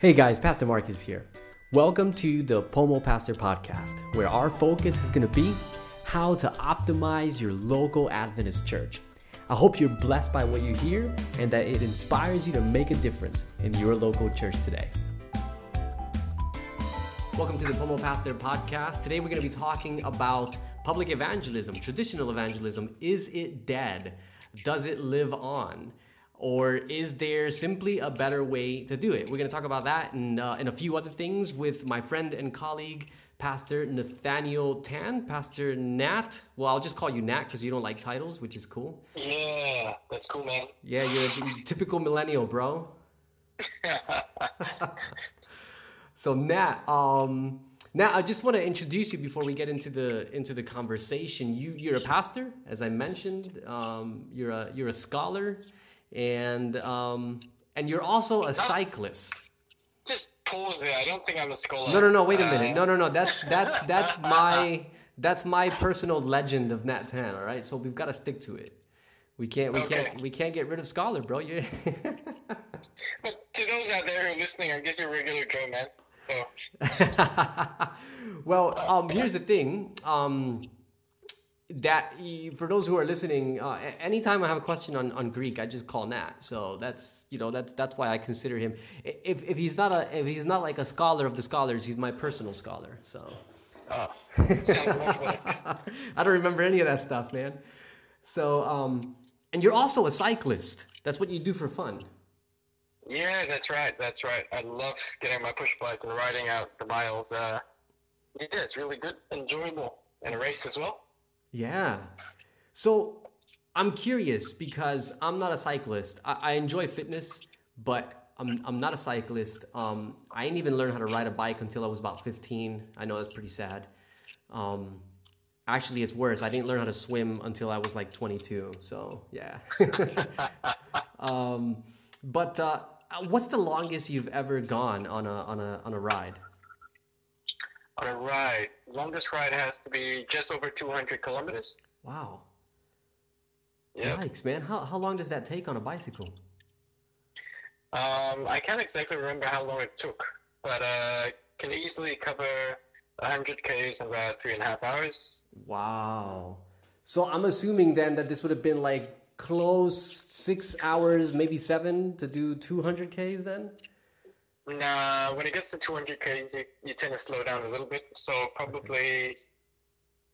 Hey guys, Pastor Marcus here. Welcome to the Pomo Pastor Podcast, where our focus is going to be how to optimize your local Adventist church. I hope you're blessed by what you hear and that it inspires you to make a difference in your local church today. Welcome to the Pomo Pastor Podcast. Today we're going to be talking about public evangelism, traditional evangelism. Is it dead? Does it live on? Or is there simply a better way to do it? We're going to talk about that and, uh, and a few other things with my friend and colleague, Pastor Nathaniel Tan, Pastor Nat. Well, I'll just call you Nat because you don't like titles, which is cool. Yeah, that's cool, man. Yeah, you're a typical millennial, bro. so Nat, um, Nat, I just want to introduce you before we get into the into the conversation. You you're a pastor, as I mentioned. Um, you're a you're a scholar and um, and you're also a cyclist. Just pause there. I don't think I'm a scholar. No, no, no. Wait a minute. No, no, no. That's that's that's my that's my personal legend of Nat Tan. All right, so we've got to stick to it. We can't we Okay. can't we can't get rid of scholar, bro. You But to those out there who are listening, I guess you're a regular Joe, man. So, well, um, here's the thing. Um, that for those who are listening, uh, anytime I have a question on, on Greek, I just call Nat. So that's you know that's that's why I consider him. If, if he's not a if he's not like a scholar of the scholars, he's my personal scholar. So better. I don't remember any of that stuff, man. So um, and you're also a cyclist. That's what you do for fun. Yeah, that's right. That's right. I love getting my push bike and riding out the miles. Uh, yeah, it's really good, enjoyable, and a race as well. Yeah. So I'm curious because I'm not a cyclist. I, I enjoy fitness, but I'm, I'm not a cyclist. Um, I didn't even learn how to ride a bike until I was about 15. I know that's pretty sad. Um, actually, it's worse. I didn't learn how to swim until I was like 22. So yeah. um, but uh, what's the longest you've ever gone on a on a on a ride? On a ride, longest ride has to be just over 200 kilometers. Wow. Yeah. Yikes, man. How, how long does that take on a bicycle? Um, I can't exactly remember how long it took, but uh, can easily cover 100 k's in about three and a half hours. Wow. So I'm assuming then that this would have been like close six hours, maybe seven to do 200 Ks then? Nah, when it gets to 200 k's, you, you tend to slow down a little bit. So probably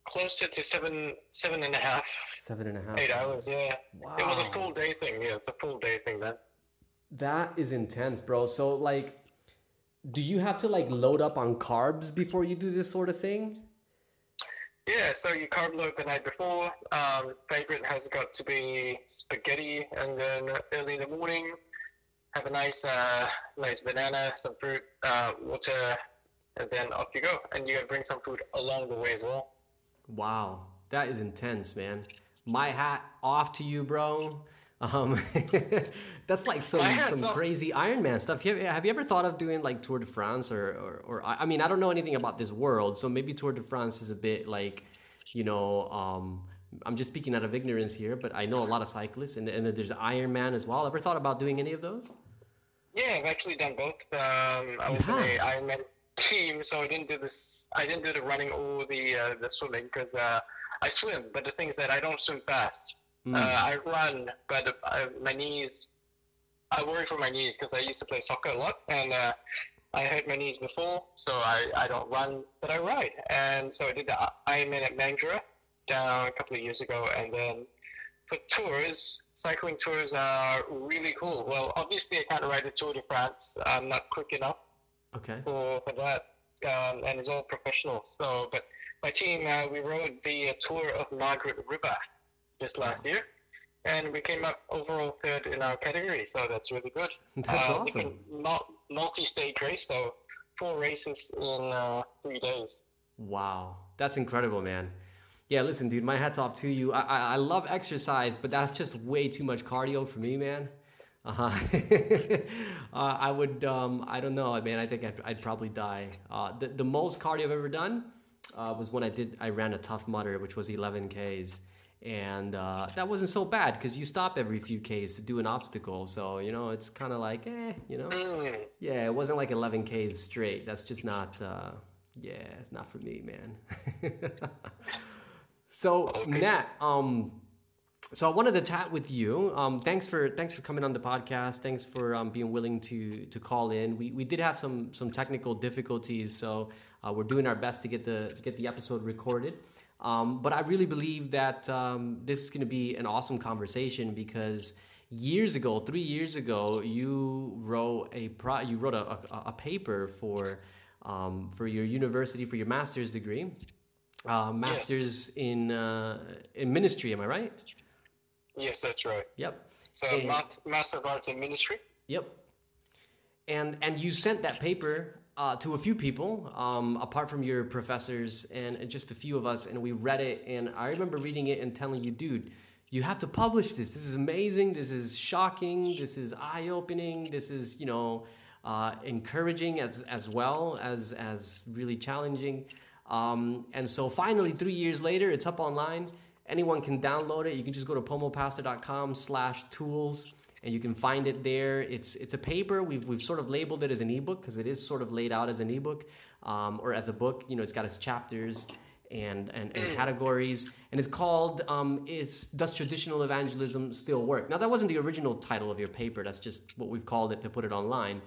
closer to seven, seven and a half, Seven and a half. eight hours. Yeah, Wow. it was a full day thing. Yeah, it's a full day thing then. That is intense, bro. So like, do you have to like load up on carbs before you do this sort of thing? Yeah, so you carb load the night before. Um, favorite has got to be spaghetti, and then early in the morning, have a nice, uh, nice banana, some fruit, uh, water, and then off you go. And you got to bring some food along the way as well. Wow, that is intense, man. My hat off to you, bro. Um, that's like some some off. crazy Iron Man stuff. Have you, have you ever thought of doing like Tour de France or, or, or I I mean I don't know anything about this world, so maybe Tour de France is a bit like, you know, um, I'm just speaking out of ignorance here, but I know a lot of cyclists, and, and there's Iron Man as well. Ever thought about doing any of those? Yeah, I've actually done both. Um, I was in a? Ironman team, so I didn't do this. I didn't do the running or the uh, the swimming because uh, I swim. But the thing is that I don't swim fast. Hmm. Uh, I run, but uh, my knees. I worry for my knees because I used to play soccer a lot, and uh, I hurt my knees before, so I, I don't run, but I ride. And so I did the Ironman at Mandurah down a couple of years ago, and then for tours, cycling tours are really cool. Well, obviously I can't ride the Tour de France. I'm not quick enough Okay. for, for that, um, and it's all professional. So, but my team, uh, we rode the uh, Tour of Margaret River just last year, and we came up overall third in our category. So that's really good. That's uh, awesome. Multi-stage race, so four races in uh, three days. Wow, that's incredible, man. Yeah, listen, dude, my hat's off to you. I, I, I love exercise, but that's just way too much cardio for me, man. Uh-huh. uh, I would, um, I don't know, man. I think I'd, I'd probably die. Uh, the, the most cardio I've ever done uh, was when I did, I ran a Tough Mudder, which was 11 Ks. and uh, that wasn't so bad because you stop every few Ks to do an obstacle. So you know, it's kind of like, eh, you know, yeah, it wasn't like 11 Ks straight. That's just not, uh, yeah, it's not for me, man. so Okay. Nat, um, so I wanted to chat with you. Um, thanks for thanks for coming on the podcast. Thanks for um, being willing to to call in. We, we did have some some technical difficulties, so uh, we're doing our best to get the get the episode recorded. Um, but I really believe that um, this is going to be an awesome conversation because years ago, three years ago, you wrote a pro- you wrote a, a, a paper for um, for your university for your master's degree, uh, masters in uh, in ministry. Am I right? Yes, that's right. Yep. So And- Master of Arts in Ministry. Yep. And and you sent that paper uh, to a few people, um, apart from your professors and, and just a few of us, and we read it. And I remember reading it and telling you, dude, you have to publish this. This is amazing. This is shocking. This is eye opening. This is you know uh, encouraging as as well as as really challenging. Um, and so finally, three years later, it's up online. Anyone can download it. You can just go to pomopastor.com slash tools and you can find it there. It's it's a paper. We've we've sort of labeled it as an ebook because it is sort of laid out as an ebook um, or as a book. You know, it's got its chapters and and, and categories, and it's called um, "Is Does Traditional Evangelism Still Work?" Now that wasn't the original title of your paper. That's just what we've called it to put it online.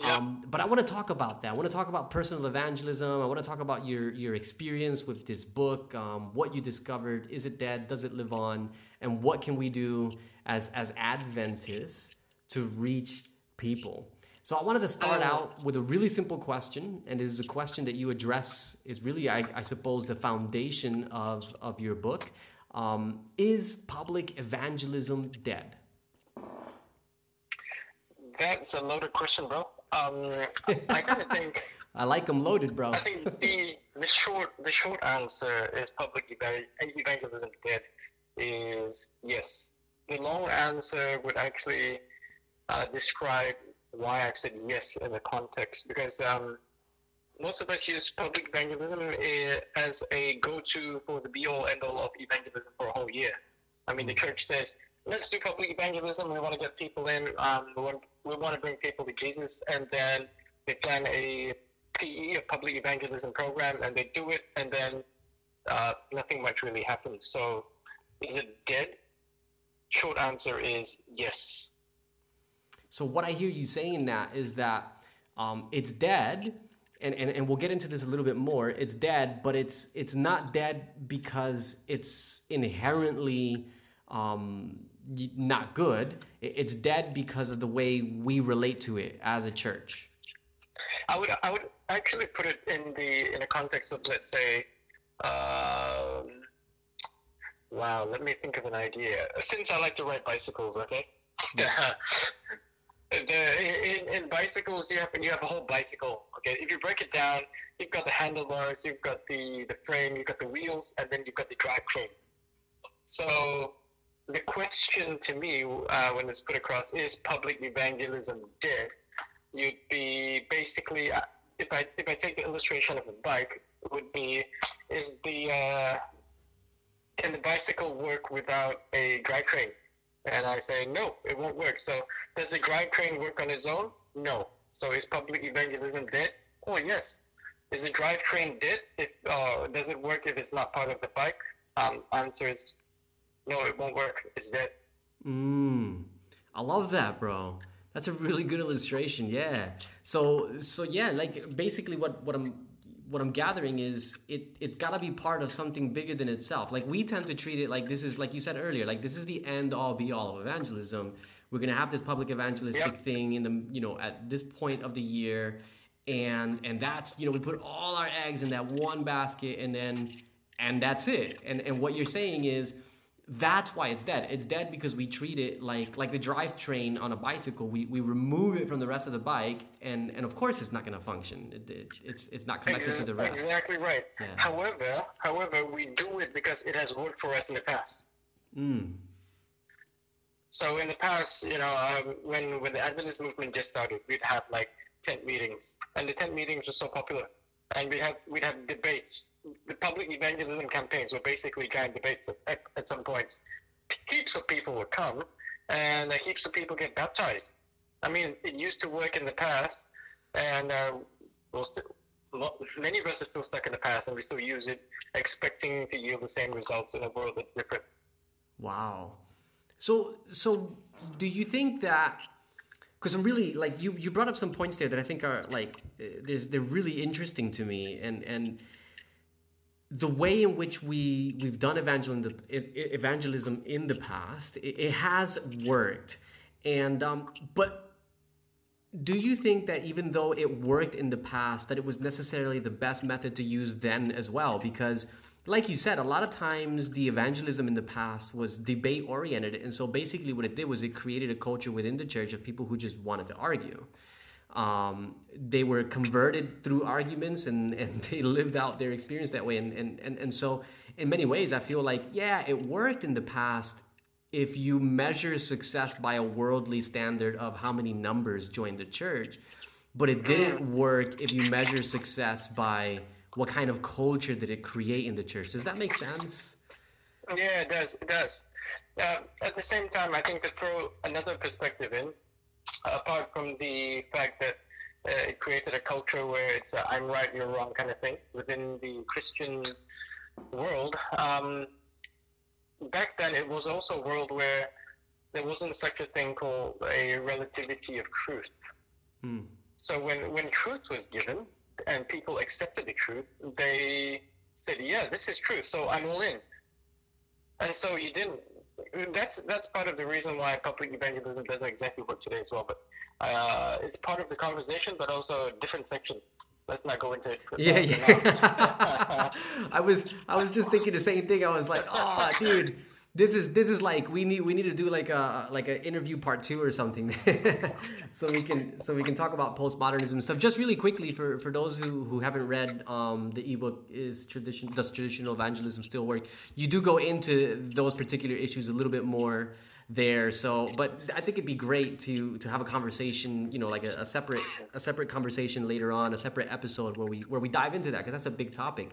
Yeah. Um, but I want to talk about that. I want to talk about personal evangelism. I want to talk about your your experience with this book, um, what you discovered. Is it dead? Does it live on? And what can we do as as Adventists to reach people? So I wanted to start Oh. out with a really simple question, and it is a question that you address. Is really, I, I suppose, the foundation of of your book. Um, is public evangelism dead? That's a loaded question, bro. Um, I kind of think I like them loaded, bro. I think the the short the short answer is public evangelism dead is yes. The long answer would actually uh, describe why I said yes in the context because um, most of us use public evangelism eh, as a go-to for the be-all end-all of evangelism for a whole year. I mean, the church says, let's do public evangelism. We want to get people in. Um, we, want, we want to bring people to Jesus. And then they plan a PE, a public evangelism program, and they do it, and then uh, nothing much really happens. So is it dead? Short answer is yes. So what I hear you saying that is that um, it's dead, and, and, and we'll get into this a little bit more. It's dead, but it's it's not dead because it's inherently um, not good. It's dead because of the way we relate to it as a church. I would I would actually put it in the in the context of let's say, um, wow. Let me think of an idea. Since I like to ride bicycles, okay. the, in, in bicycles, you have you have a whole bicycle. Okay, if you break it down, you've got the handlebars, you've got the the frame, you've got the wheels, and then you've got the drivetrain. So the question to me, uh, when it's put across, is public evangelism dead? You'd be basically, uh, if I if I take the illustration of a bike, would be, is the uh, can the bicycle work without a drivetrain? And I say no, it won't work. So does the drivetrain work on its own? No. So is public evangelism dead? Oh yes. Is the drivetrain dead? If uh, does it work if it's not part of the bike? Um, answer is no, it won't work. It's dead. Mm, I love that, bro. That's a really good illustration. Yeah. So so yeah, like basically what what I'm what I'm gathering is it it's got to be part of something bigger than itself. Like we tend to treat it like this is like you said earlier, like this is the end all be all of evangelism. We're going to have this public evangelistic Yep. thing in the you know at this point of the year and and that's you know we put all our eggs in that one basket and then and that's it. And and what you're saying is that's why it's dead. It's dead because we treat it like like the drivetrain on a bicycle. We, we remove it from the rest of the bike, and, and of course it's not going to function. It, it, it's it's not connected to the rest. Exactly right. Yeah. However, however, we do it because it has worked for us in the past. Mm. So in the past, you know, um, when when the Adventist movement just started, we'd have like tent meetings, and the tent meetings were so popular. And we have we'd have debates. The public evangelism campaigns were basically kind of debates at, at some points. Heaps of people would come, and heaps of people get baptized. I mean, it used to work in the past, and uh, we'll st- many of us are still stuck in the past, and we still use it, expecting to yield the same results in a world that's different. Wow. So, so do you think that? Because I'm really like you, you brought up some points there that I think are like there's they're really interesting to me, and and the way in which we we've done evangelism evangelism in the past it, it has worked, and um, but do you think that even though it worked in the past that it was necessarily the best method to use then as well? Because like you said a lot of times the evangelism in the past was debate oriented and so basically what it did was it created a culture within the church of people who just wanted to argue. Um, they were converted through arguments and, and they lived out their experience that way and, and, and, and so in many ways i feel like yeah it worked in the past if you measure success by a worldly standard of how many numbers joined the church, but it didn't work if you measure success by what kind of culture did it create in the church. Does that make sense? Yeah, it does. It does. Uh, at the same time, I think to throw another perspective in, apart from the fact that uh, it created a culture where it's uh, I'm right, you're wrong kind of thing within the Christian world. Um, back then it was also a world where there wasn't such a thing called a relativity of truth. Mm. So when when truth was given and people accepted the truth, they said, "Yeah, this is true, so I'm all in." And so you didn't. That's that's part of the reason why public evangelism doesn't exactly work today as well. But uh, it's part of the conversation, but also a different section let's not go into it. Yeah, yeah. I was I was just thinking the same thing. I was like, oh, dude, this is this is like we need we need to do like a like an interview part two or something, so we can so we can talk about postmodernism stuff. Just really quickly for for those who who haven't read um, the ebook is tradition does traditional evangelism still work? You do go into those particular issues a little bit more there. So, but I think it'd be great to to have a conversation, you know, like a, a separate a separate conversation later on, a separate episode where we where we dive into that because that's a big topic.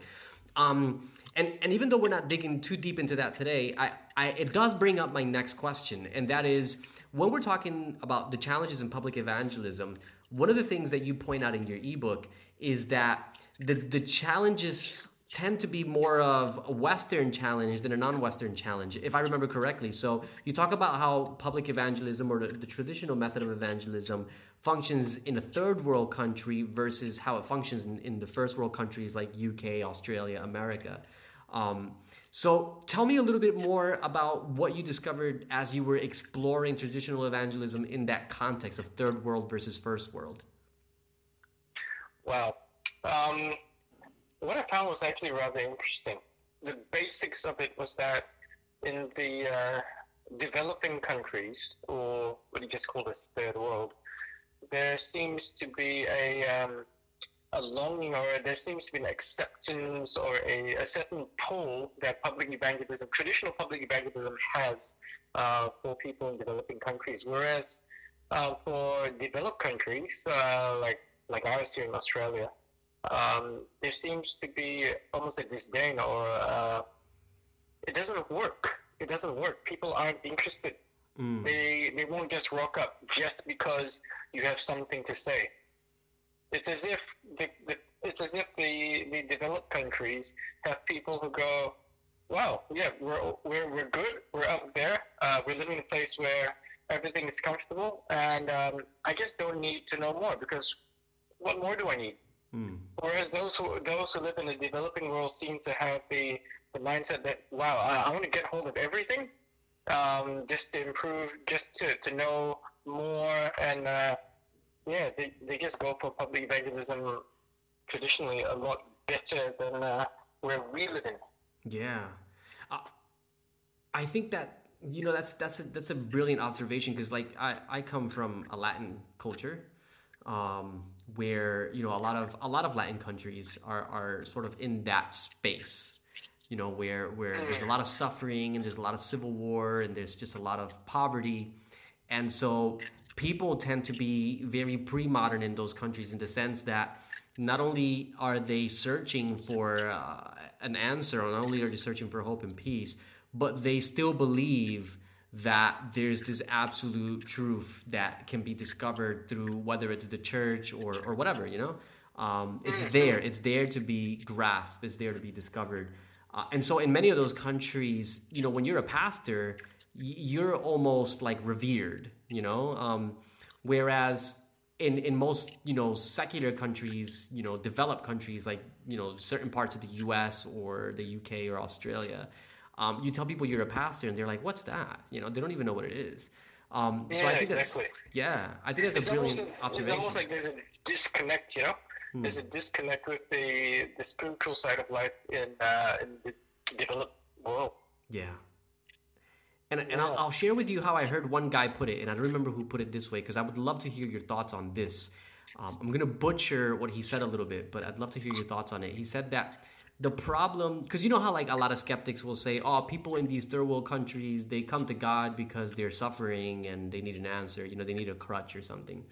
Um, and and even though we're not digging too deep into that today, I, I it does bring up my next question, and that is when we're talking about the challenges in public evangelism. One of the things that you point out in your ebook is that the the challenges tend to be more of a Western challenge than a non-Western challenge, if I remember correctly. So you talk about how public evangelism or the, the, traditional method of evangelism functions in a third world country versus how it functions in, in the first world countries like UK, Australia, America. Um, so tell me a little bit more about what you discovered as you were exploring traditional evangelism in that context of third world versus first world. Wow. Um what I found was actually rather interesting. The basics of it was that in the uh, developing countries, or what you just call this third world, there seems to be a um, a longing, or there seems to be an acceptance, or a, a certain pull that public evangelism, traditional public evangelism, has uh, for people in developing countries. Whereas uh, for developed countries, uh, like like ours here in Australia, um, there seems to be almost a disdain or uh, it doesn't work. It doesn't work. People aren't interested. Mm. They they won't just rock up just because you have something to say. It's as if the, the, it's as if the, the developed countries have people who go, "Wow, yeah, we're we're, we're good. We're up there. Uh, we're living in a place where everything is comfortable, and um, I just don't need to know more because what more do I need? Mm. Whereas those who those who live in the developing world seem to have the, the mindset that wow, I, I want to get hold of everything, um, just to improve, just to, to know more, and uh, yeah, they, they just go for public evangelism traditionally a lot better than uh, where we live in. Yeah, uh, I think that you know that's that's a, that's a brilliant observation because like I I come from a Latin culture. Um, where you know a lot of a lot of Latin countries are are sort of in that space you know where where there's a lot of suffering and there's a lot of civil war and there's just a lot of poverty and so people tend to be very pre-modern in those countries in the sense that not only are they searching for uh, an answer, or not only are they searching for hope and peace, but they still believe that there's this absolute truth that can be discovered through whether it's the church or, or whatever, you know? Um, it's there. It's there to be grasped. It's there to be discovered. Uh, and so, in many of those countries, you know, when you're a pastor, you're almost like revered, you know? Um, whereas in in most you know secular countries, you know developed countries like you know certain parts of the U.S. or the U.K. or Australia, um, you tell people you're a pastor and they're like, "What's that?" You know, they don't even know what it is. Um, yeah, so I think exactly. that's yeah, I think that's it's a brilliant observation. It's almost like there's a disconnect, you know. Hmm. There's a disconnect with the the spiritual side of life in uh, in the developed world. Yeah. And, and I'll, I'll share with you how I heard one guy put it, and I don't remember who put it this way because I would love to hear your thoughts on this. Um, I'm going to butcher what he said a little bit, but I'd love to hear your thoughts on it. He said that the problem, because you know how like a lot of skeptics will say, oh, people in these third world countries, they come to God because they're suffering and they need an answer, you know, they need a crutch or something.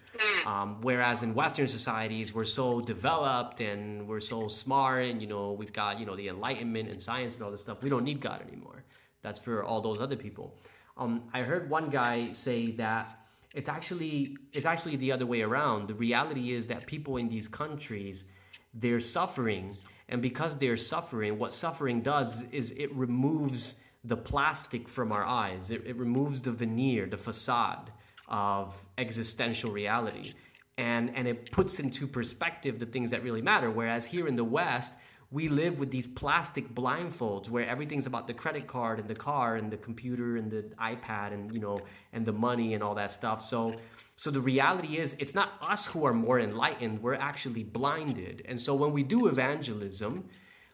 Um, whereas in Western societies, we're so developed and we're so smart and, you know, we've got, you know, the enlightenment and science and all this stuff. We don't need God anymore. That's for all those other people. Um, I heard one guy say that it's actually it's actually the other way around. The reality is that people in these countries they're suffering, and because they're suffering, what suffering does is it removes the plastic from our eyes. It, it removes the veneer, the facade of existential reality, and and it puts into perspective the things that really matter. Whereas here in the West, we live with these plastic blindfolds where everything's about the credit card and the car and the computer and the iPad and you know and the money and all that stuff. So so the reality is it's not us who are more enlightened, we're actually blinded. And so when we do evangelism,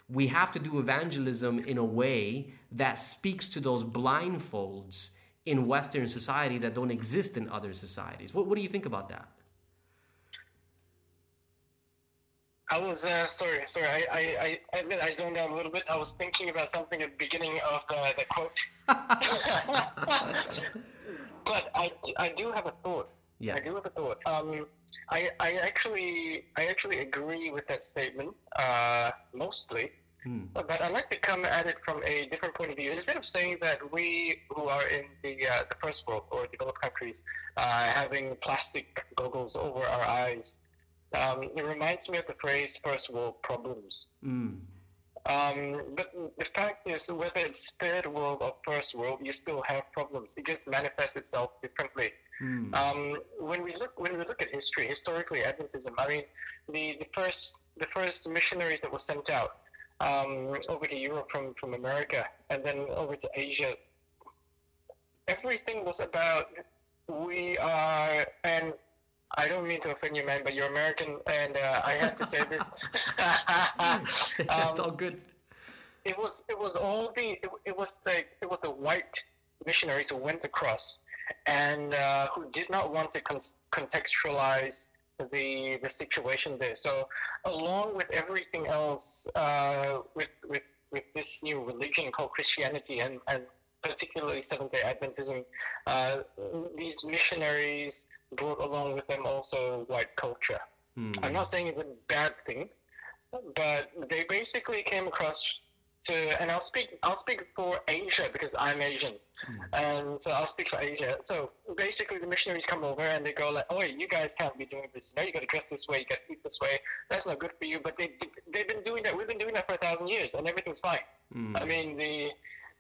we have to do evangelism in a way that speaks to those blindfolds in Western society that don't exist in other societies. What, what do you think about that? I was uh, sorry, sorry. I, I, I admit I zoned out a little bit. I was thinking about something at the beginning of the, the quote. but I, I do have a thought. Yeah. I do have a thought. Um, I, I actually I actually agree with that statement uh, mostly. hmm. But I'd like to come at it from a different point of view. Instead of saying that we who are in the uh, the first world or developed countries uh, having plastic goggles over our eyes, um, it reminds me of the phrase "first world problems." Mm. Um, but the fact is, whether it's third world or first world, you still have problems. It just manifests itself differently. Mm. Um, when we look when we look at history, historically, Adventism. I mean, the, the first the first missionaries that were sent out um, over to Europe from from America and then over to Asia. Everything was about we are and. I don't mean to offend you, man, but you're American, and uh, I have to say this. it's Um, all good. it was it was all the it, it was the it was the white missionaries who went across and uh, who did not want to con- contextualize the the situation there. So along with everything else, uh, with with with this new religion called Christianity and and particularly Seventh Day Adventism, uh, these missionaries brought along with them also white culture. Mm. I'm not saying it's a bad thing, but they basically came across to, and I'll speak, I'll speak for Asia because I'm Asian, and so I'll speak for Asia. So basically, the missionaries come over and they go like, "Oh, you guys can't be doing this. You know, you got to dress this way, you got to eat this way. That's not good for you." But they, they've been doing that. We've been doing that for a thousand years, and everything's fine. I mean, the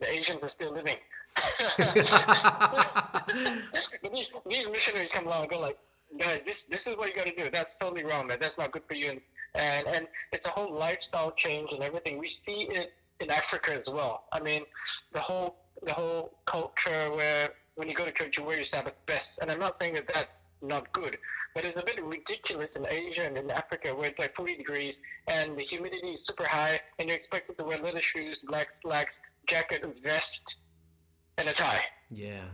the Asians are still living. these these missionaries come along and go like, guys, this this is what you got to do. That's totally wrong, man. That's not good for you. And, and and it's a whole lifestyle change and everything. We see it in Africa as well. I mean, the whole the whole culture where when you go to church you wear your Sabbath best. And I'm not saying that that's not good, but it's a bit ridiculous in Asia and in Africa where it's like 40 degrees and the humidity is super high, and you're expected to wear leather shoes, black slacks, jacket, vest, and a tie. Yeah.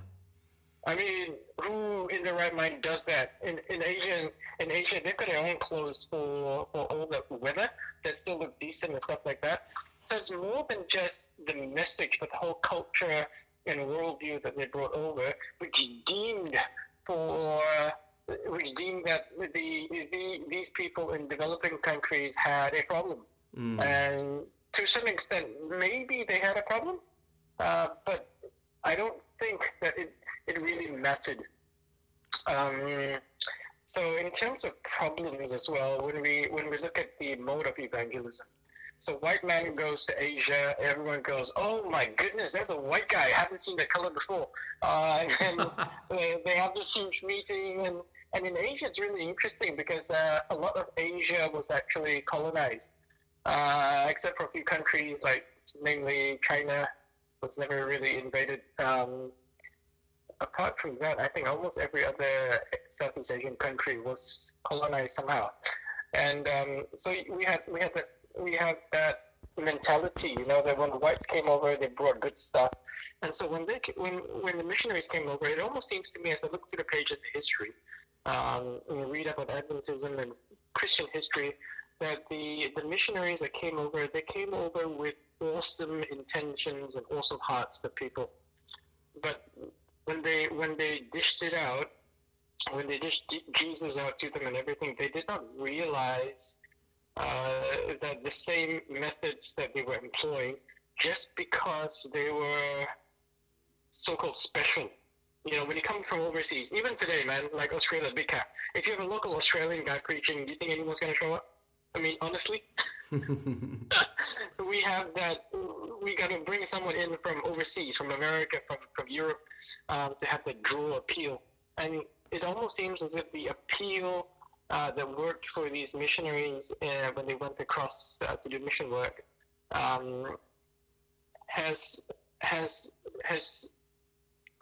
I mean, who in their right mind does that? In in Asia, in Asia, they've got their own clothes for for all the weather that still look decent and stuff like that. So it's more than just the message, but the whole culture and worldview that they brought over, which deemed for which deemed that the, the these people in developing countries had a problem, mm. and to some extent, maybe they had a problem, uh, but I don't think that it it really mattered. Um, so in terms of problems as well, when we when we look at the mode of evangelism, so white man goes to Asia, everyone goes, "Oh my goodness, there's a white guy. I haven't seen that color before." Uh, and they, they have this huge meeting, and and in Asia it's really interesting because uh, a lot of Asia was actually colonized, uh, except for a few countries like mainly China was never really invaded. Um, apart from that, I think almost every other Southeast Asian country was colonized somehow, and um, so we had we had that we have that mentality, you know, that when the whites came over, they brought good stuff, and so when they when when the missionaries came over, it almost seems to me as I look through the page of the history, um, and read about Adventism and Christian history, that the the missionaries that came over, they came over with awesome intentions and awesome hearts for people, but when they when they dished it out, when they dished Jesus out to them and everything, they did not realize uh, that the same methods that they were employing, just because they were so-called special. You know, when you come from overseas, even today, man, like Australia, big cat. If you have a local Australian guy preaching, do you think anyone's going to show up? I mean, honestly, we have that. We got to bring someone in from overseas, from America, from from Europe, um, to have the draw appeal. And it almost seems as if the appeal uh, that worked for these missionaries uh, when they went across uh, to do mission work um, has has has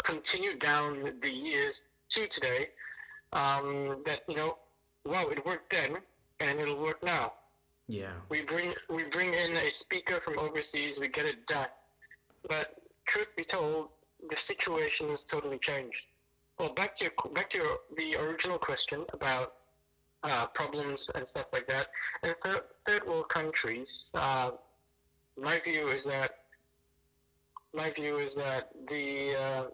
continued down the years to today. Um, that you know, wow, it worked then, and it'll work now. Yeah. We bring we bring in a speaker from overseas, we get it done. But truth be told, the situation has totally changed. Well, back to your, back to your, the original question about uh, problems and stuff like that. In third, third world countries, uh, my view is that my view is that the uh,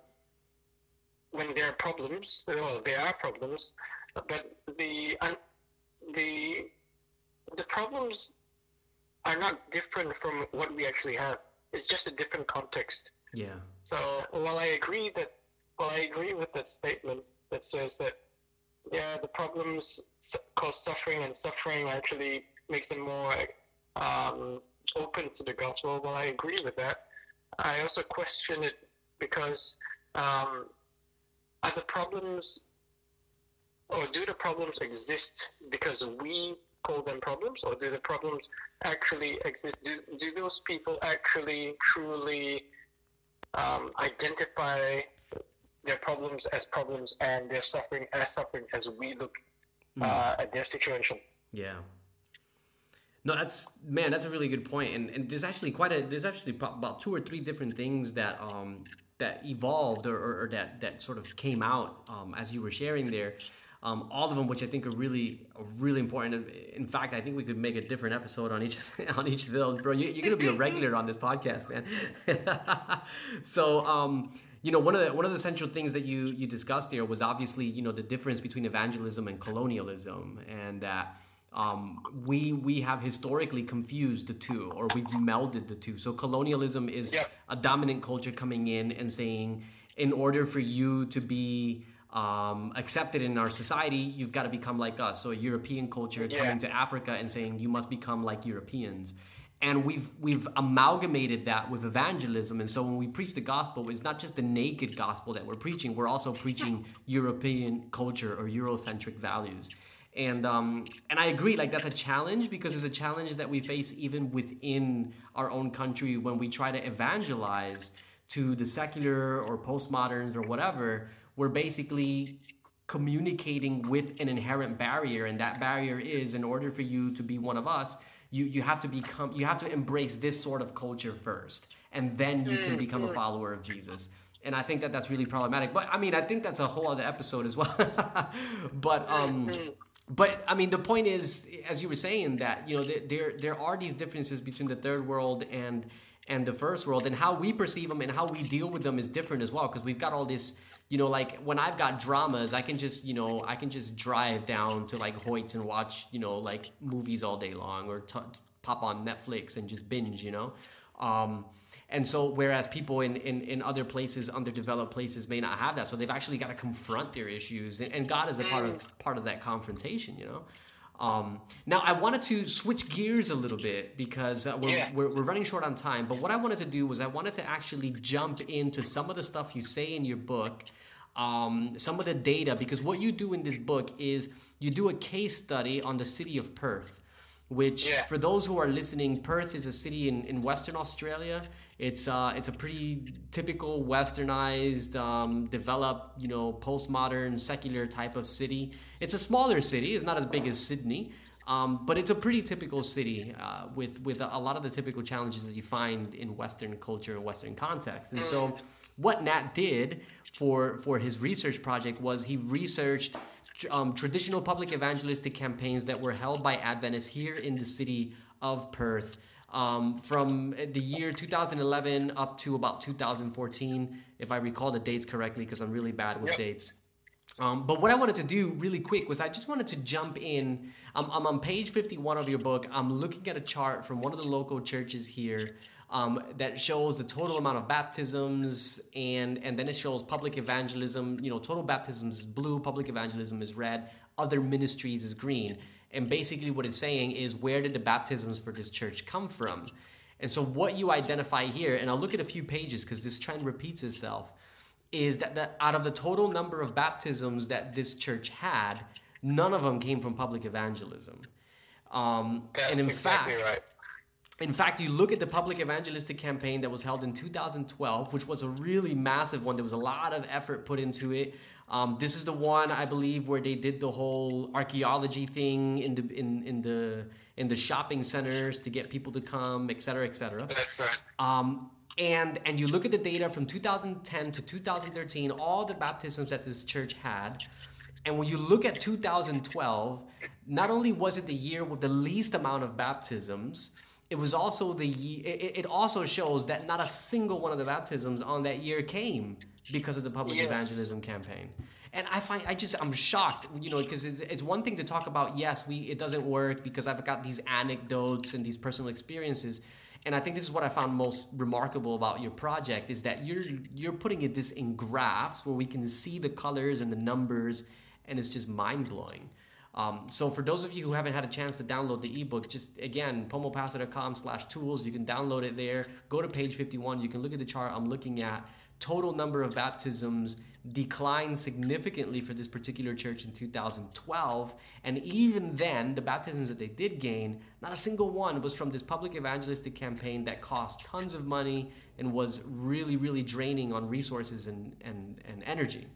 when there are problems, well, there are problems, but the the the problems are not different from what we actually have. It's just a different context. Yeah. So while I agree that, while I agree with that statement that says that, yeah, the problems cause suffering, and suffering actually makes them more um, open to the gospel. While I agree with that, I also question it because um, are the problems, or do the problems exist because we call them problems, or do the problems actually exist? Do, do those people actually truly um, identify their problems as problems and their suffering as suffering as we look mm. uh, at their situation? Yeah. No, that's man. That's a really good point, and and there's actually quite a there's actually about two or three different things that um that evolved or, or, or that that sort of came out um, as you were sharing there um, all of them, which I think are really, really important. In fact, I think we could make a different episode on each on each of those, bro. You, are gonna be a regular on this podcast, man. so, um, you know, one of the one of the central things that you you discussed here was obviously, you know, the difference between evangelism and colonialism, and that. Um, we we have historically confused the two, or we've melded the two. So colonialism is yep. a dominant culture coming in and saying, in order for you to be um, accepted in our society, you've got to become like us. So a European culture yeah. coming to Africa and saying you must become like Europeans. And we've we've amalgamated that with evangelism. And so when we preach the gospel, it's not just the naked gospel that we're preaching. We're also preaching European culture or Eurocentric values. And um, and I agree, like that's a challenge because it's a challenge that we face even within our own country when we try to evangelize to the secular or postmoderns or whatever we're basically communicating with an inherent barrier and that barrier is in order for you to be one of us you you have to become you have to embrace this sort of culture first and then you can become a mm-hmm. follower of Jesus and I think that that's really problematic but I mean I think that's a whole other episode as well but um mm-hmm. but I mean the point is as you were saying that you know there there are these differences between the third world and and the first world and how we perceive them and how we deal with them is different as well because we've got all this you know, like when I've got dramas, I can just, you know, I can just drive down to like Hoyts and watch, you know, like movies all day long or t- pop on Netflix and just binge, you know. Um, and so, whereas people in, in, in other places, underdeveloped places, may not have that, so they've actually got to confront their issues, and, and God is a part of part of that confrontation, you know. Um, now, I wanted to switch gears a little bit because uh, we're, Yeah. we're, we're running short on time. But what I wanted to do was I wanted to actually jump into some of the stuff you say in your book, um, some of the data, because what you do in this book is you do a case study on the city of Perth. Which, Yeah. for those who are listening, Perth is a city in, in Western Australia. It's uh, it's a pretty typical Westernized, um, developed, you know, postmodern, secular type of city. It's a smaller city. It's not as big as Sydney, um, but it's a pretty typical city uh, with with a, a lot of the typical challenges that you find in Western culture and Western context. And so, what Nat did for for his research project was he researched um, traditional public evangelistic campaigns that were held by Adventists here in the city of Perth um, from the year 2011 up to about 2014, if I recall the dates correctly, because I'm really bad with Yep. dates. Um, but what I wanted to do really quick was I just wanted to jump in. I'm, I'm on page 51 of your book. I'm looking at a chart from one of the local churches here um, that shows the total amount of baptisms and and then it shows public evangelism. You know, total baptisms is blue, public evangelism is red, other ministries is green. And basically, what it's saying is where did the baptisms for this church come from? And so, what you identify here, and I'll look at a few pages because this trend repeats itself is that the, out of the total number of baptisms that this church had, none of them came from public evangelism. Um, That's and in exactly fact, right. in fact, you look at the public evangelistic campaign that was held in 2012, which was a really massive one. There was a lot of effort put into it. Um, this is the one I believe where they did the whole archaeology thing in the in, in the in the shopping centers to get people to come, et cetera, et cetera. That's right. Um, and and you look at the data from 2010 to 2013, all the baptisms that this church had, and when you look at 2012, not only was it the year with the least amount of baptisms, it was also the it, it also shows that not a single one of the baptisms on that year came because of the public Yes. evangelism campaign. And I find I just I'm shocked, you know, because it's, it's one thing to talk about yes, we it doesn't work because I've got these anecdotes and these personal experiences. And I think this is what I found most remarkable about your project is that you're you're putting it this in graphs where we can see the colors and the numbers, and it's just mind blowing. Um, so for those of you who haven't had a chance to download the ebook, just again, pomopastor.com slash tools, you can download it there. Go to page 51. You can look at the chart I'm looking at. Total number of baptisms declined significantly for this particular church in 2012. And even then, the baptisms that they did gain, not a single one was from this public evangelistic campaign that cost tons of money and was really, really draining on resources and, and, and energy.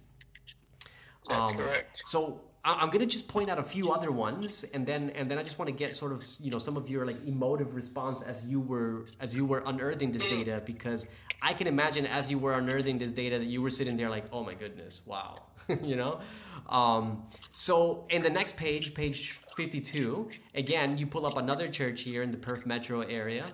That's Um, correct. So I'm gonna just point out a few other ones, and then and then I just want to get sort of you know some of your like emotive response as you were as you were unearthing this data because I can imagine as you were unearthing this data that you were sitting there like oh my goodness wow you know? Um, so in the next page page 52 again you pull up another church here in the Perth metro area.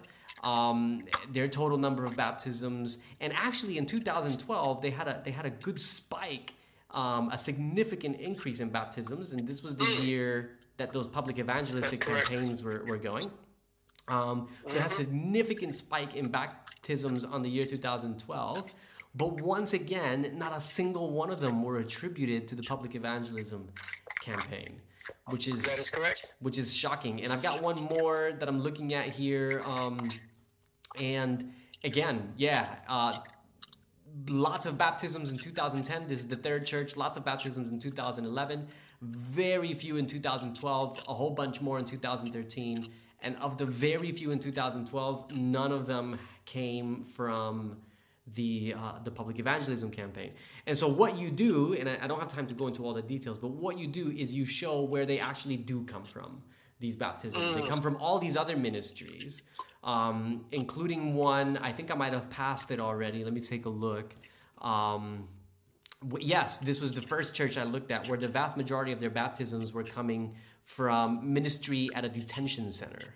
Um, their total number of baptisms and actually in 2012 they had a they had a good spike um, a significant increase in baptisms, and this was the year that those public evangelistic campaigns were, were going. Um, so it has a significant spike in baptisms on the year 2012. But once again, not a single one of them were attributed to the public evangelism campaign, which is That is correct. which is shocking. And I've got one more that I'm looking at here. Um, and again, yeah, uh, lots of baptisms in 2010. This is the third church. Lots of baptisms in 2011. Very few in 2012. A whole bunch more in 2013. And of the very few in 2012, none of them came from the uh, the public evangelism campaign. And so what you do, and I, I don't have time to go into all the details, but what you do is you show where they actually do come from. These baptisms, they come from all these other ministries, um, including one. I think I might have passed it already. Let me take a look. Um, yes, this was the first church I looked at where the vast majority of their baptisms were coming from ministry at a detention center.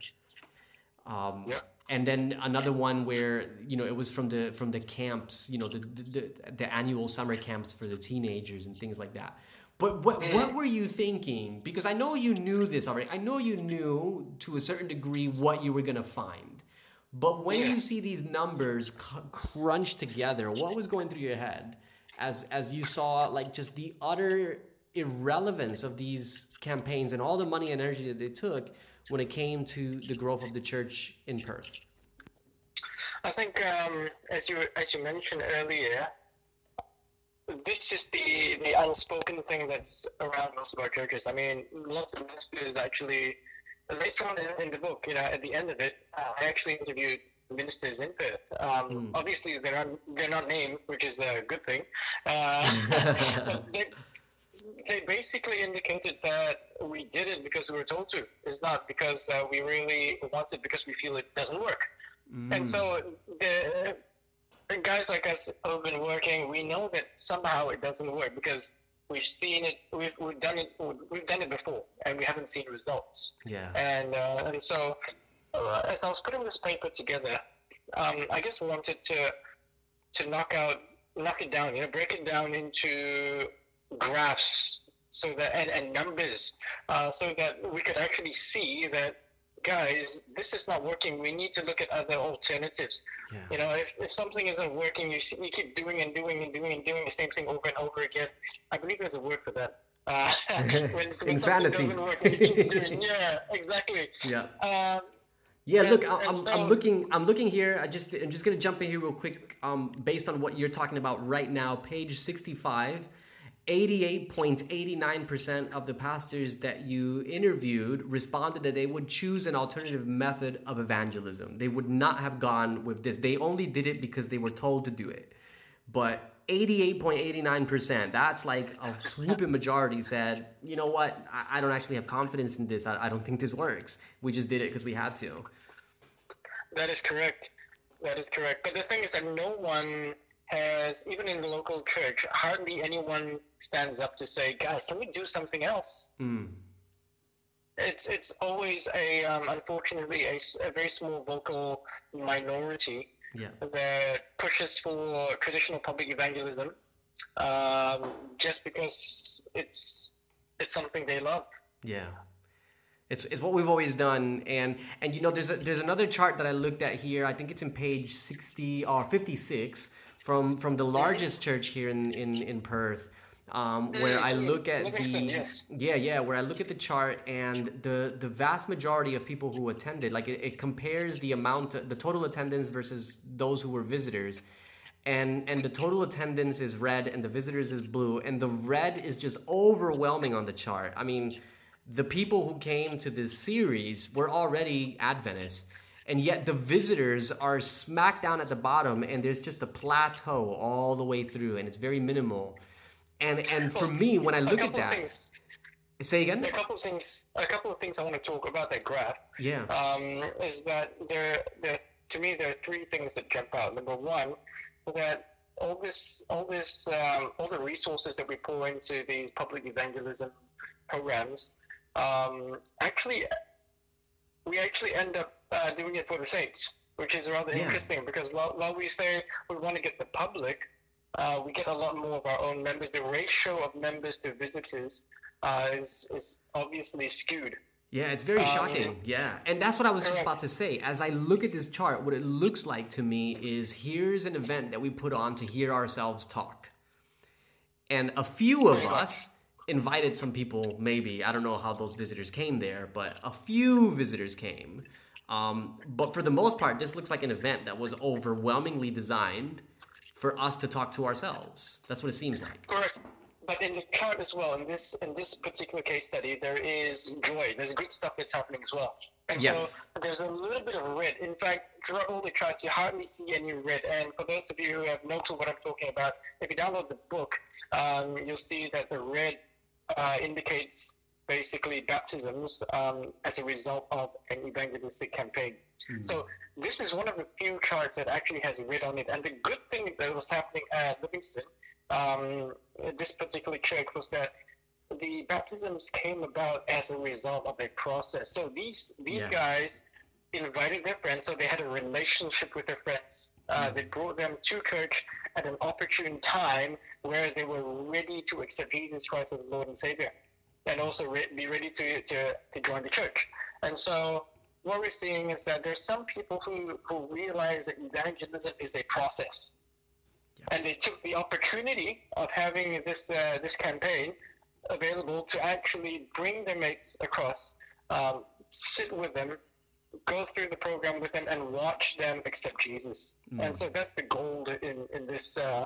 Um, Yeah. and then another one where you know it was from the from the camps you know the the, the annual summer camps for the teenagers and things like that but what what were you thinking because i know you knew this already i know you knew to a certain degree what you were going to find but when Yeah. you see these numbers crunched together what was going through your head as as you saw like just the utter irrelevance of these campaigns and all the money and energy that they took when it came to the growth of the church in Perth. I think, um, as you as you mentioned earlier, this is the the unspoken thing that's around most of our churches. I mean, lots of ministers actually. Later on in, in the book, you know, at the end of it, uh, I actually interviewed ministers in Perth. Um, Obviously, they're not they're not named, which is a good thing. Uh, they, they basically indicated that we did it because we were told to. It's not because uh, we really want it because we feel it doesn't work. And so the, the guys like us who've been working, we know that somehow it doesn't work because we've seen it, we've, we've done it, we've done it before, and we haven't seen results. Yeah. And uh, and so, uh, as I was putting this paper together, um, I just wanted to to knock out, knock it down, you know, break it down into graphs, so that and, and numbers, uh, so that we could actually see that, guys, this is not working. We need to look at other alternatives. Yeah. You know, if, if something isn't working, you, you keep doing and doing and doing and doing the same thing over and over again. I believe there's a word for that. Uh, when, Insanity. work, you keep doing. Yeah, exactly. Yeah. Um, Yeah, And- look, I'm, so- I'm looking. I'm looking here. I just, I'm just gonna jump in here real quick. Um, based on what you're talking about right now, page 65, 88.89% of the pastors that you interviewed responded that they would choose an alternative method of evangelism. They would not have gone with this. They only did it because they were told to do it. But 88.89%, that's like a swooping majority said, you know what, I, I don't actually have confidence in this. I, I don't think this works. We just did it because we had to. That is correct. That is correct. But the thing is that no one has, even in the local church, hardly anyone stands up to say, guys, can we do something else? Mm. It's it's always a um, unfortunately a very small vocal minority Yeah. that pushes for traditional public evangelism, um, just because it's it's something they love. Yeah. It's, it's what we've always done and and you know there's a, there's another chart that I looked at here I think it's in page 60 or 56 from from the largest church here in in, in Perth um, where I look at Livingston, the yes. yeah yeah where I look at the chart and the the vast majority of people who attended like it, it compares the amount the total attendance versus those who were visitors. And and the total attendance is red and the visitors is blue and the red is just overwhelming on the chart. I mean the people who came to this series were already adventists and yet the visitors are smack down at the bottom and there's just a plateau all the way through and it's very minimal and and for me when I look at that things. say again A couple of things. A couple of things I want to talk about that graph. yeah um, is that there, there, to me, there are three things that jump out. Number one, that all this, all this, um, all the resources that we pour into these public evangelism programs, um, actually, we actually end up uh, doing it for the saints, which is rather Yeah. interesting because while, while we say we want to get the public, uh, we get a lot more of our own members. The ratio of members to visitors uh, is, is obviously skewed. Yeah, it's very Um, shocking. Yeah. And that's what I was just about to say. As I look at this chart, what it looks like to me is here's an event that we put on to hear ourselves talk. And a few of us invited some people, maybe. I don't know how those visitors came there, but a few visitors came. Um, but for the most part, this looks like an event that was overwhelmingly designed for us to talk to ourselves. That's what it seems like. Correct. But in the chart as well, in this in this particular case study, there is joy. There's good stuff that's happening as well. And Yes. so there's a little bit of red. In fact, throughout all the charts, you hardly see any red. And for those of you who have no clue what I'm talking about, if you download the book, um, you'll see that the red uh, indicates basically baptisms um, as a result of an evangelistic campaign. So this is one of the few charts that actually has a red on it. And the good thing that was happening at Livingston, um, this particular church, was that the baptisms came about as a result of a process. So these these Yes. guys invited their friends, so they had a relationship with their friends. Uh, they brought them to church at an opportune time where they were ready to accept Jesus Christ as Lord and Savior, and also re- be ready to, to, to join the church. And so, what we're seeing is that there's some people who, who realize that evangelism is a process. And they took the opportunity of having this uh, this campaign available to actually bring their mates across, um, sit with them, go through the program with them, and watch them accept Jesus. Mm. And so that's the gold in in this uh,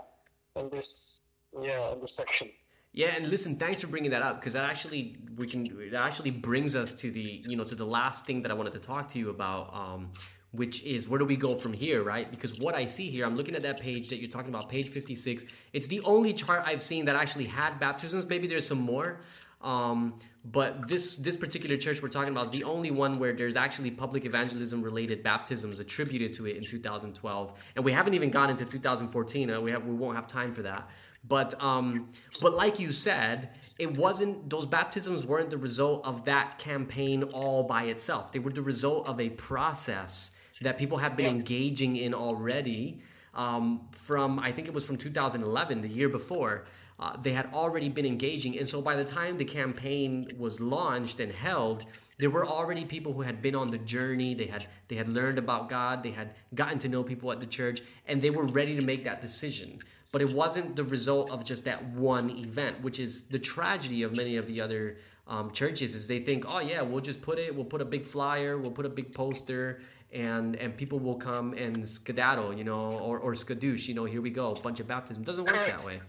in this yeah in this section. Yeah, and listen, thanks for bringing that up because that actually we can that actually brings us to the you know to the last thing that I wanted to talk to you about, um, which is where do we go from here, right? Because what I see here, I'm looking at that page that you're talking about, page 56. It's the only chart I've seen that actually had baptisms. Maybe there's some more, um, but this this particular church we're talking about is the only one where there's actually public evangelism related baptisms attributed to it in 2012, and we haven't even gone into 2014. Uh, we have we won't have time for that. But um, but like you said, it wasn't those baptisms weren't the result of that campaign all by itself. They were the result of a process that people have been engaging in already. Um, from I think it was from 2011, the year before. Uh, they had already been engaging, and so by the time the campaign was launched and held, there were already people who had been on the journey. They had they had learned about God. They had gotten to know people at the church, and they were ready to make that decision but it wasn't the result of just that one event, which is the tragedy of many of the other um, churches. Is they think, oh yeah, we'll just put it, we'll put a big flyer, we'll put a big poster, and and people will come and skedaddle, you know, or or skadoosh, you know, here we go, bunch of baptism. Doesn't work that way.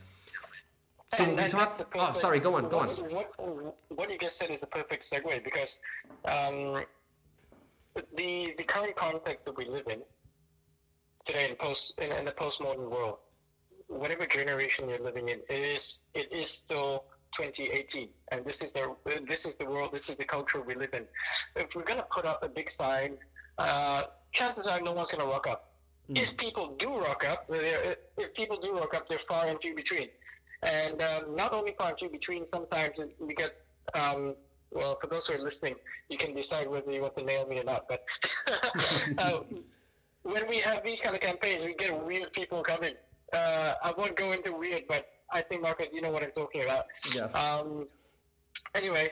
So and, we talked. Oh, sorry. Go on. Go on. What, what you just said is the perfect segue because um, the the current context that we live in today in post in, in the postmodern world whatever generation you're living in, it is it is still 2018, and this is the this is the world, this is the culture we live in. If we're gonna put up a big sign, uh, chances are no one's gonna rock up. Mm. If people do rock up, if people do rock up, they're far and few between. And um, not only and between, sometimes we get um, well, for those who are listening, you can decide whether you want to nail me or not. But uh, when we have these kind of campaigns, we get weird people coming uh, I won't go into weird, but I think Marcus, you know what I'm talking about. Yes. Um, anyway,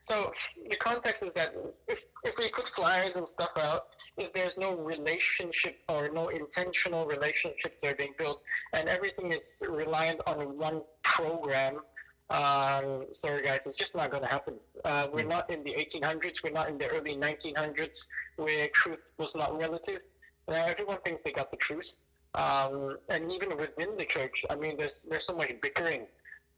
so the context is that if, if we put flyers and stuff out, there's no relationship or no intentional relationships that are being built, and everything is reliant on one program, um, sorry guys, it's just not going to happen. Uh, we're hmm. not in the 1800s. We're not in the early 1900s where truth was not relative. Now everyone thinks they got the truth. Um, and even within the church, I mean, there's there's so much bickering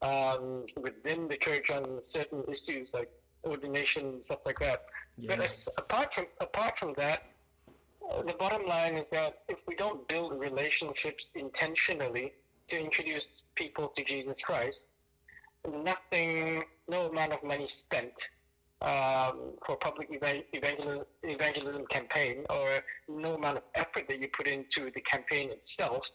um, within the church on certain issues like ordination and stuff like that. Yes. But apart from apart from that, uh, the bottom line is that if we don't build relationships intentionally to introduce people to Jesus Christ, nothing, no amount of money spent um, for public evangelism, evangelism campaign or no amount of effort that you put into the campaign itself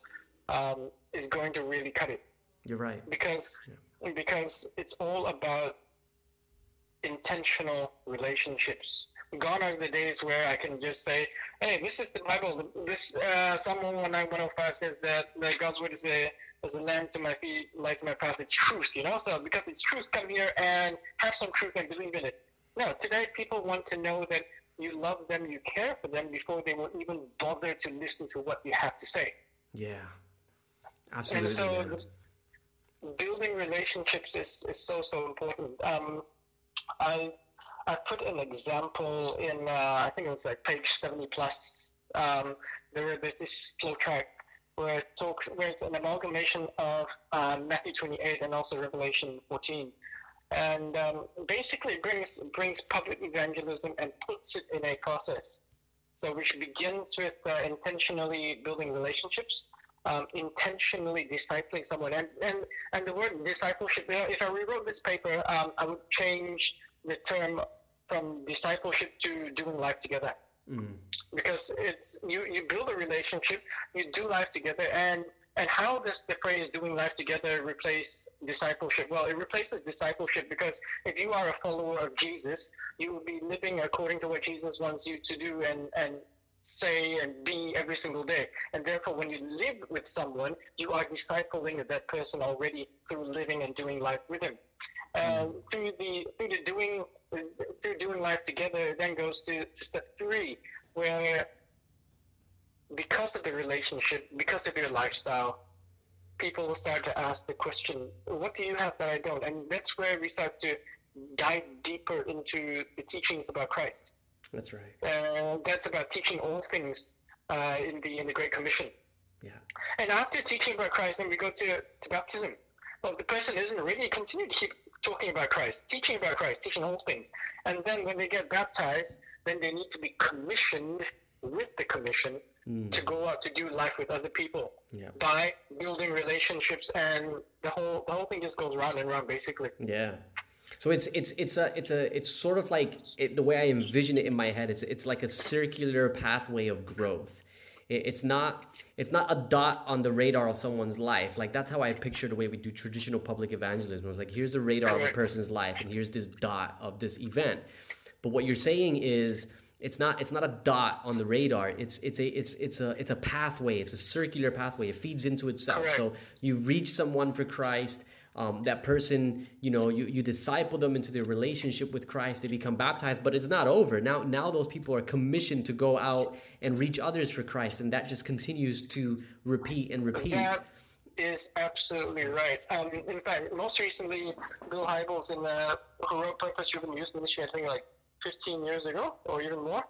um, is going to really cut it. You're right. Because yeah. because it's all about intentional relationships. Gone are the days where I can just say, "Hey, this is the Bible. This uh, Psalm 105 says that, that God's word is a is a lamp to my feet, light to my path. It's truth, you know. So because it's truth, come here and have some truth and believe in it. No, today people want to know that you love them, you care for them before they will even bother to listen to what you have to say. Yeah, absolutely. And so, yeah. building relationships is, is so so important. Um, I I put an example in uh, I think it was like page seventy plus. Um, there there's this flow chart where it talks where it's an amalgamation of uh, Matthew twenty eight and also Revelation fourteen and um, basically brings brings public evangelism and puts it in a process. So which begins with uh, intentionally building relationships, um, intentionally discipling someone, and, and and the word discipleship. If I rewrote this paper, um, I would change the term from discipleship to doing life together. Mm. Because it's you, you build a relationship, you do life together, and And how does the phrase doing life together replace discipleship? Well, it replaces discipleship because if you are a follower of Jesus, you will be living according to what Jesus wants you to do and, and say and be every single day. And therefore, when you live with someone, you are discipling that person already through living and doing life with him. And through the through the doing through doing life together, it then goes to, to step three, where because of the relationship, because of your lifestyle, people will start to ask the question, what do you have that I don't? And that's where we start to dive deeper into the teachings about Christ. That's right. Uh, that's about teaching all things uh, in the in the Great Commission. Yeah. And after teaching about Christ, then we go to, to baptism. Well, the person isn't ready. Continue to keep talking about Christ, teaching about Christ, teaching all things. And then when they get baptized, then they need to be commissioned with the commission Mm. to go out to do life with other people Yeah. by building relationships, and the whole the whole thing just goes round and round, basically. Yeah. So it's it's it's a it's a it's sort of like it, the way I envision it in my head. It's it's like a circular pathway of growth. It, it's not it's not a dot on the radar of someone's life. Like that's how I picture the way we do traditional public evangelism. It's like here's the radar of a person's life, and here's this dot of this event. But what you're saying is it's not it's not a dot on the radar. It's it's a it's it's a it's a pathway. It's a circular pathway. It feeds into itself. So you reach someone for Christ. Um, that person, you know, you, you disciple them into their relationship with Christ. They become baptized, but it's not over. Now, now those people are commissioned to go out and reach others for Christ, and that just continues to repeat and repeat. That is absolutely right. Um, in fact, most recently, Bill Hybels, in the, who wrote Purpose Driven Youth Ministry, I think like 15 years ago or even more.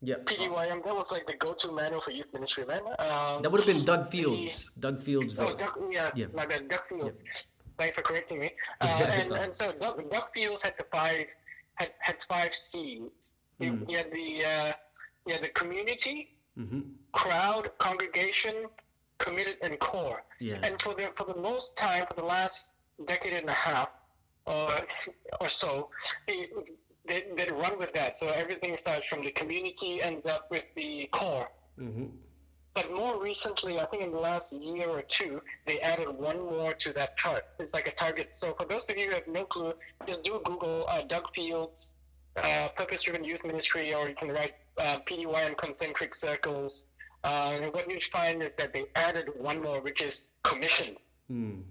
Yeah, PDYM, that was like the go-to manual for youth ministry, man. Um, that would have been Doug Fields. Doug Fields Oh. Doug, yeah, Yeah. my bad, Doug Fields. Thanks for correcting me. Uh, and, and so Doug, Doug Fields had the five had, had five C's. He, Mm. he had the uh, he had the community, hmm crowd, congregation, committed, and core. Yeah. And for the for the most time, for the last decade and a half, or or so, they, they they run with that. So everything starts from the community, ends up with the core. hmm But more recently, I think in the last year or two, they added one more to that chart. It's like a target. So for those of you who have no clue, just do Google uh, Doug Fields uh, Purpose Driven Youth Ministry, or you can write uh, and Concentric Circles. Uh, and what you find is that they added one more, which is commission. Mm.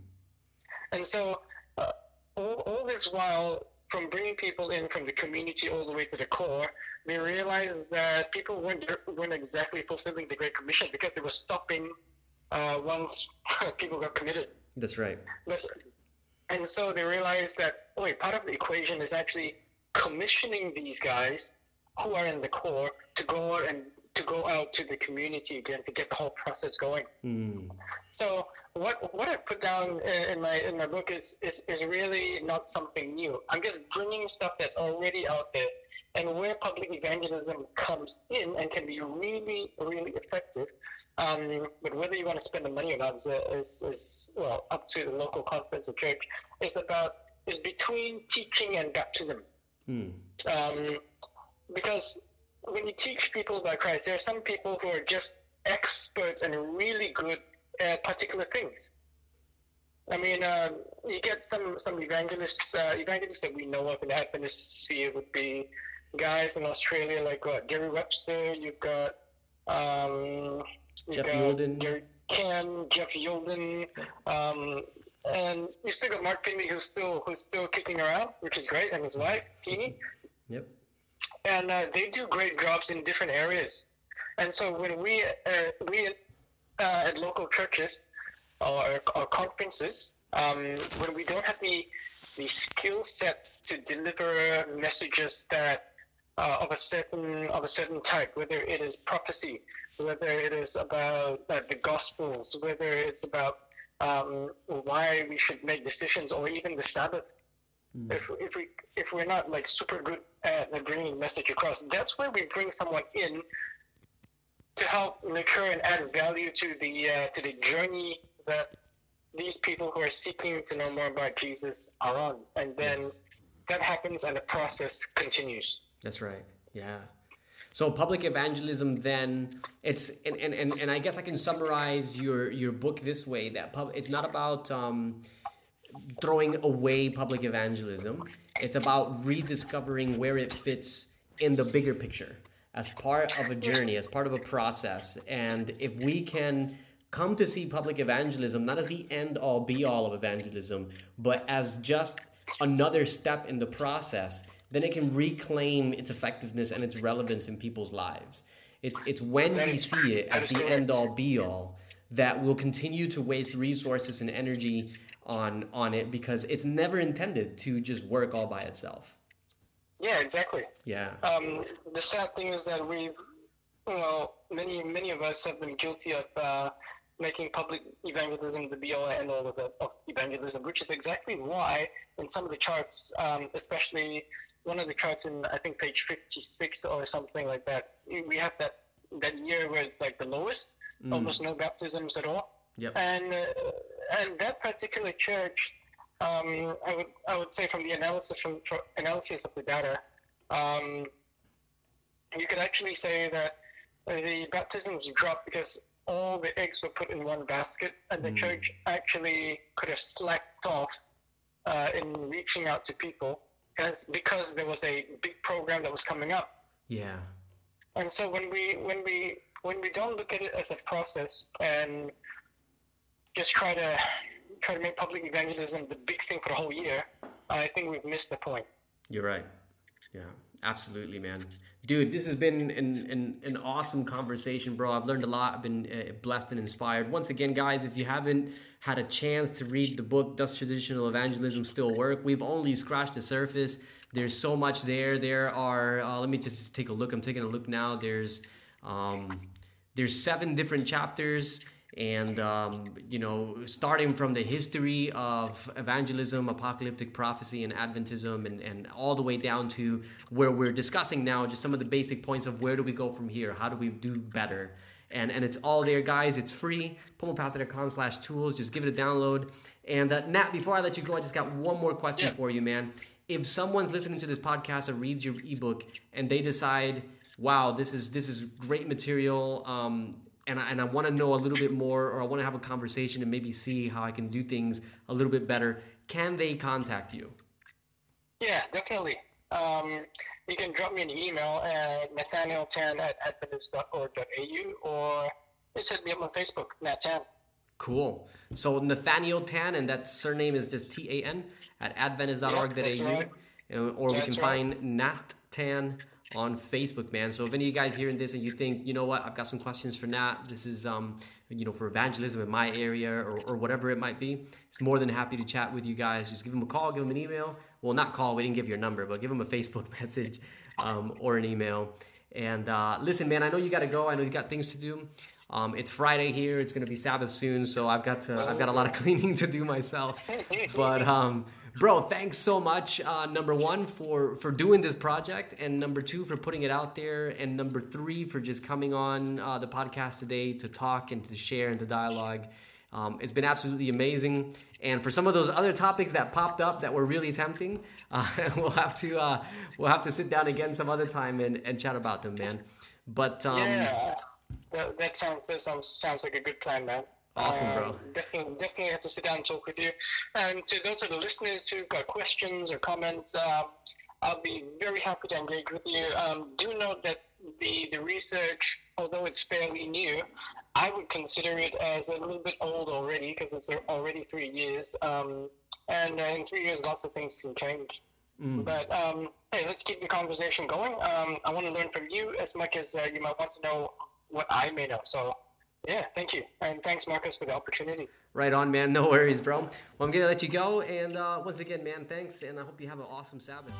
And so, uh, all, all this while, from bringing people in from the community all the way to the core, they realized that people weren't, weren't exactly fulfilling the Great Commission because they were stopping uh, once people got committed. That's right. But, and so they realized that, oh, wait, part of the equation is actually commissioning these guys who are in the core to go out and to go out to the community again to get the whole process going. Mm. So what what I put down in in my in my book is, is is really not something new. I'm just bringing stuff that's already out there, and where public evangelism comes in and can be really really effective. Um, but whether you want to spend the money or not is, is, is well up to the local conference or church. It's about is between teaching and baptism Mm. um, because when you teach people about Christ, there are some people who are just experts and really good at particular things. I mean, uh, you get some some evangelists, uh, evangelists that we know of in the Adventist sphere would be guys in Australia like what, Gary Webster. You've got um, you've Jeff got Youlden. Gary Ken, Jeff Youlden, um, and you still got Mark Finley who's still who's still kicking around, which is great, and his wife Teenie Yep. And uh, they do great jobs in different areas. And so when we uh, we uh, at local churches or, or conferences, um, when we don't have the the skill set to deliver messages that uh, of a certain of a certain type, whether it is prophecy, whether it is about uh, the gospels, whether it's about um, why we should make decisions, or even the Sabbath if, if we if we're not like super good at bringing the message across, that's where we bring someone in to help nurture and add value to the uh, to the journey that these people who are seeking to know more about Jesus are on, and then Yes. that happens and the process continues. That's right. Yeah. So public evangelism then it's and, and, and, and I guess I can summarize your your book this way that pub, it's not about um, throwing away public evangelism. It's about rediscovering where it fits in the bigger picture as part of a journey, as part of a process. And if we can come to see public evangelism not as the end all be all of evangelism, but as just another step in the process then it can reclaim its effectiveness and its relevance in people's lives. It's, it's when we see it as the end all be all that we'll continue to waste resources and energy on on it because it's never intended to just work all by itself. Yeah, exactly. Yeah. Um, the sad thing is that we've, well, many many of us have been guilty of uh, making public evangelism the be all and all of, the, of evangelism, which is exactly why in some of the charts, um, especially one of the charts in I think page 56 or something like that. We have that that year where it's like the lowest, mm. almost no baptisms at all. Yep. And uh, and that particular church, um, I would I would say from the analysis from, from analysis of the data, um, you could actually say that the baptisms dropped because all the eggs were put in one basket, and the mm. church actually could have slacked off uh, in reaching out to people as because there was a big program that was coming up. Yeah. And so when we when we when we don't look at it as a process and just try to try to make public evangelism the big thing for the whole year, I think we've missed the point. You're right. Yeah, absolutely, man. Dude, this has been an, an, an awesome conversation, bro. I've learned a lot. I've been uh, blessed and inspired. Once again, guys, if you haven't had a chance to read the book, Does Traditional Evangelism Still Work? We've only scratched the surface. There's so much there. There are, uh, let me just take a look. I'm taking a look now. There's, um, there's seven different chapters and um, you know starting from the history of evangelism apocalyptic prophecy and adventism and, and all the way down to where we're discussing now just some of the basic points of where do we go from here? How do we do better? And and it's all there guys. It's free. Pomopastor.com slash tools. Just give it a download. And uh, nat before i let you go i just got one more question yeah. for you man. If someone's listening to this podcast or reads your ebook and they decide wow this is this is great material um, and I, and I want to know a little bit more or I want to have a conversation and maybe see how I can do things a little bit better, can they contact you? Yeah, definitely. Um, you can drop me an email at nathanieltan at adventist.org.au or just hit me up on Facebook, Nat Tan. Cool. So Nathaniel Tan, and that surname is just T A N at adventist.org.au. Right. Or we can right. find Nat Tan on Facebook, man. So if any of you guys hearing this and you think, you know what, I've got some questions for Nat, this is, um, you know, for evangelism in my area or, or whatever it might be, it's more than happy to chat with you guys. Just give them a call, give them an email. Well, not call, we didn't give your number, but give them a Facebook message um, or an email. And uh, listen, man, I know you got to go. I know you got things to do. Um, it's Friday here. It's going to be Sabbath soon, so I've got to. I've got a lot of cleaning to do myself. But um, bro thanks so much uh, number one for for doing this project and number two for putting it out there and number three for just coming on uh, the podcast today to talk and to share and to dialogue. Um, it's been absolutely amazing. And for some of those other topics that popped up that were really tempting uh, we'll have to uh, we'll have to sit down again some other time and, and chat about them man. But um, yeah that, that sounds that sounds sounds like a good plan man Awesome, bro. Um, definitely, definitely have to sit down and talk with you. And to those of the listeners who've got questions or comments, um, I'll be very happy to engage with you. Um, do note that the, the research, although it's fairly new, I would consider it as a little bit old already because it's already three years. Um, and uh, in three years, lots of things can change. Mm. But um, hey, let's keep the conversation going. Um, I want to learn from you as much as uh, you might want to know what I may know. So yeah, thank you. And thanks, Marcus, for the opportunity. Right on, man. No worries, bro. Well, I'm going to let you go. And uh, once again, man, thanks. And I hope you have an awesome Sabbath.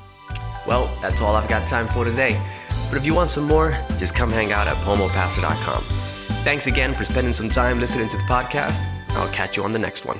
Well, that's all I've got time for today. But if you want some more, just come hang out at pomopastor.com. Thanks again for spending some time listening to the podcast. I'll catch you on the next one.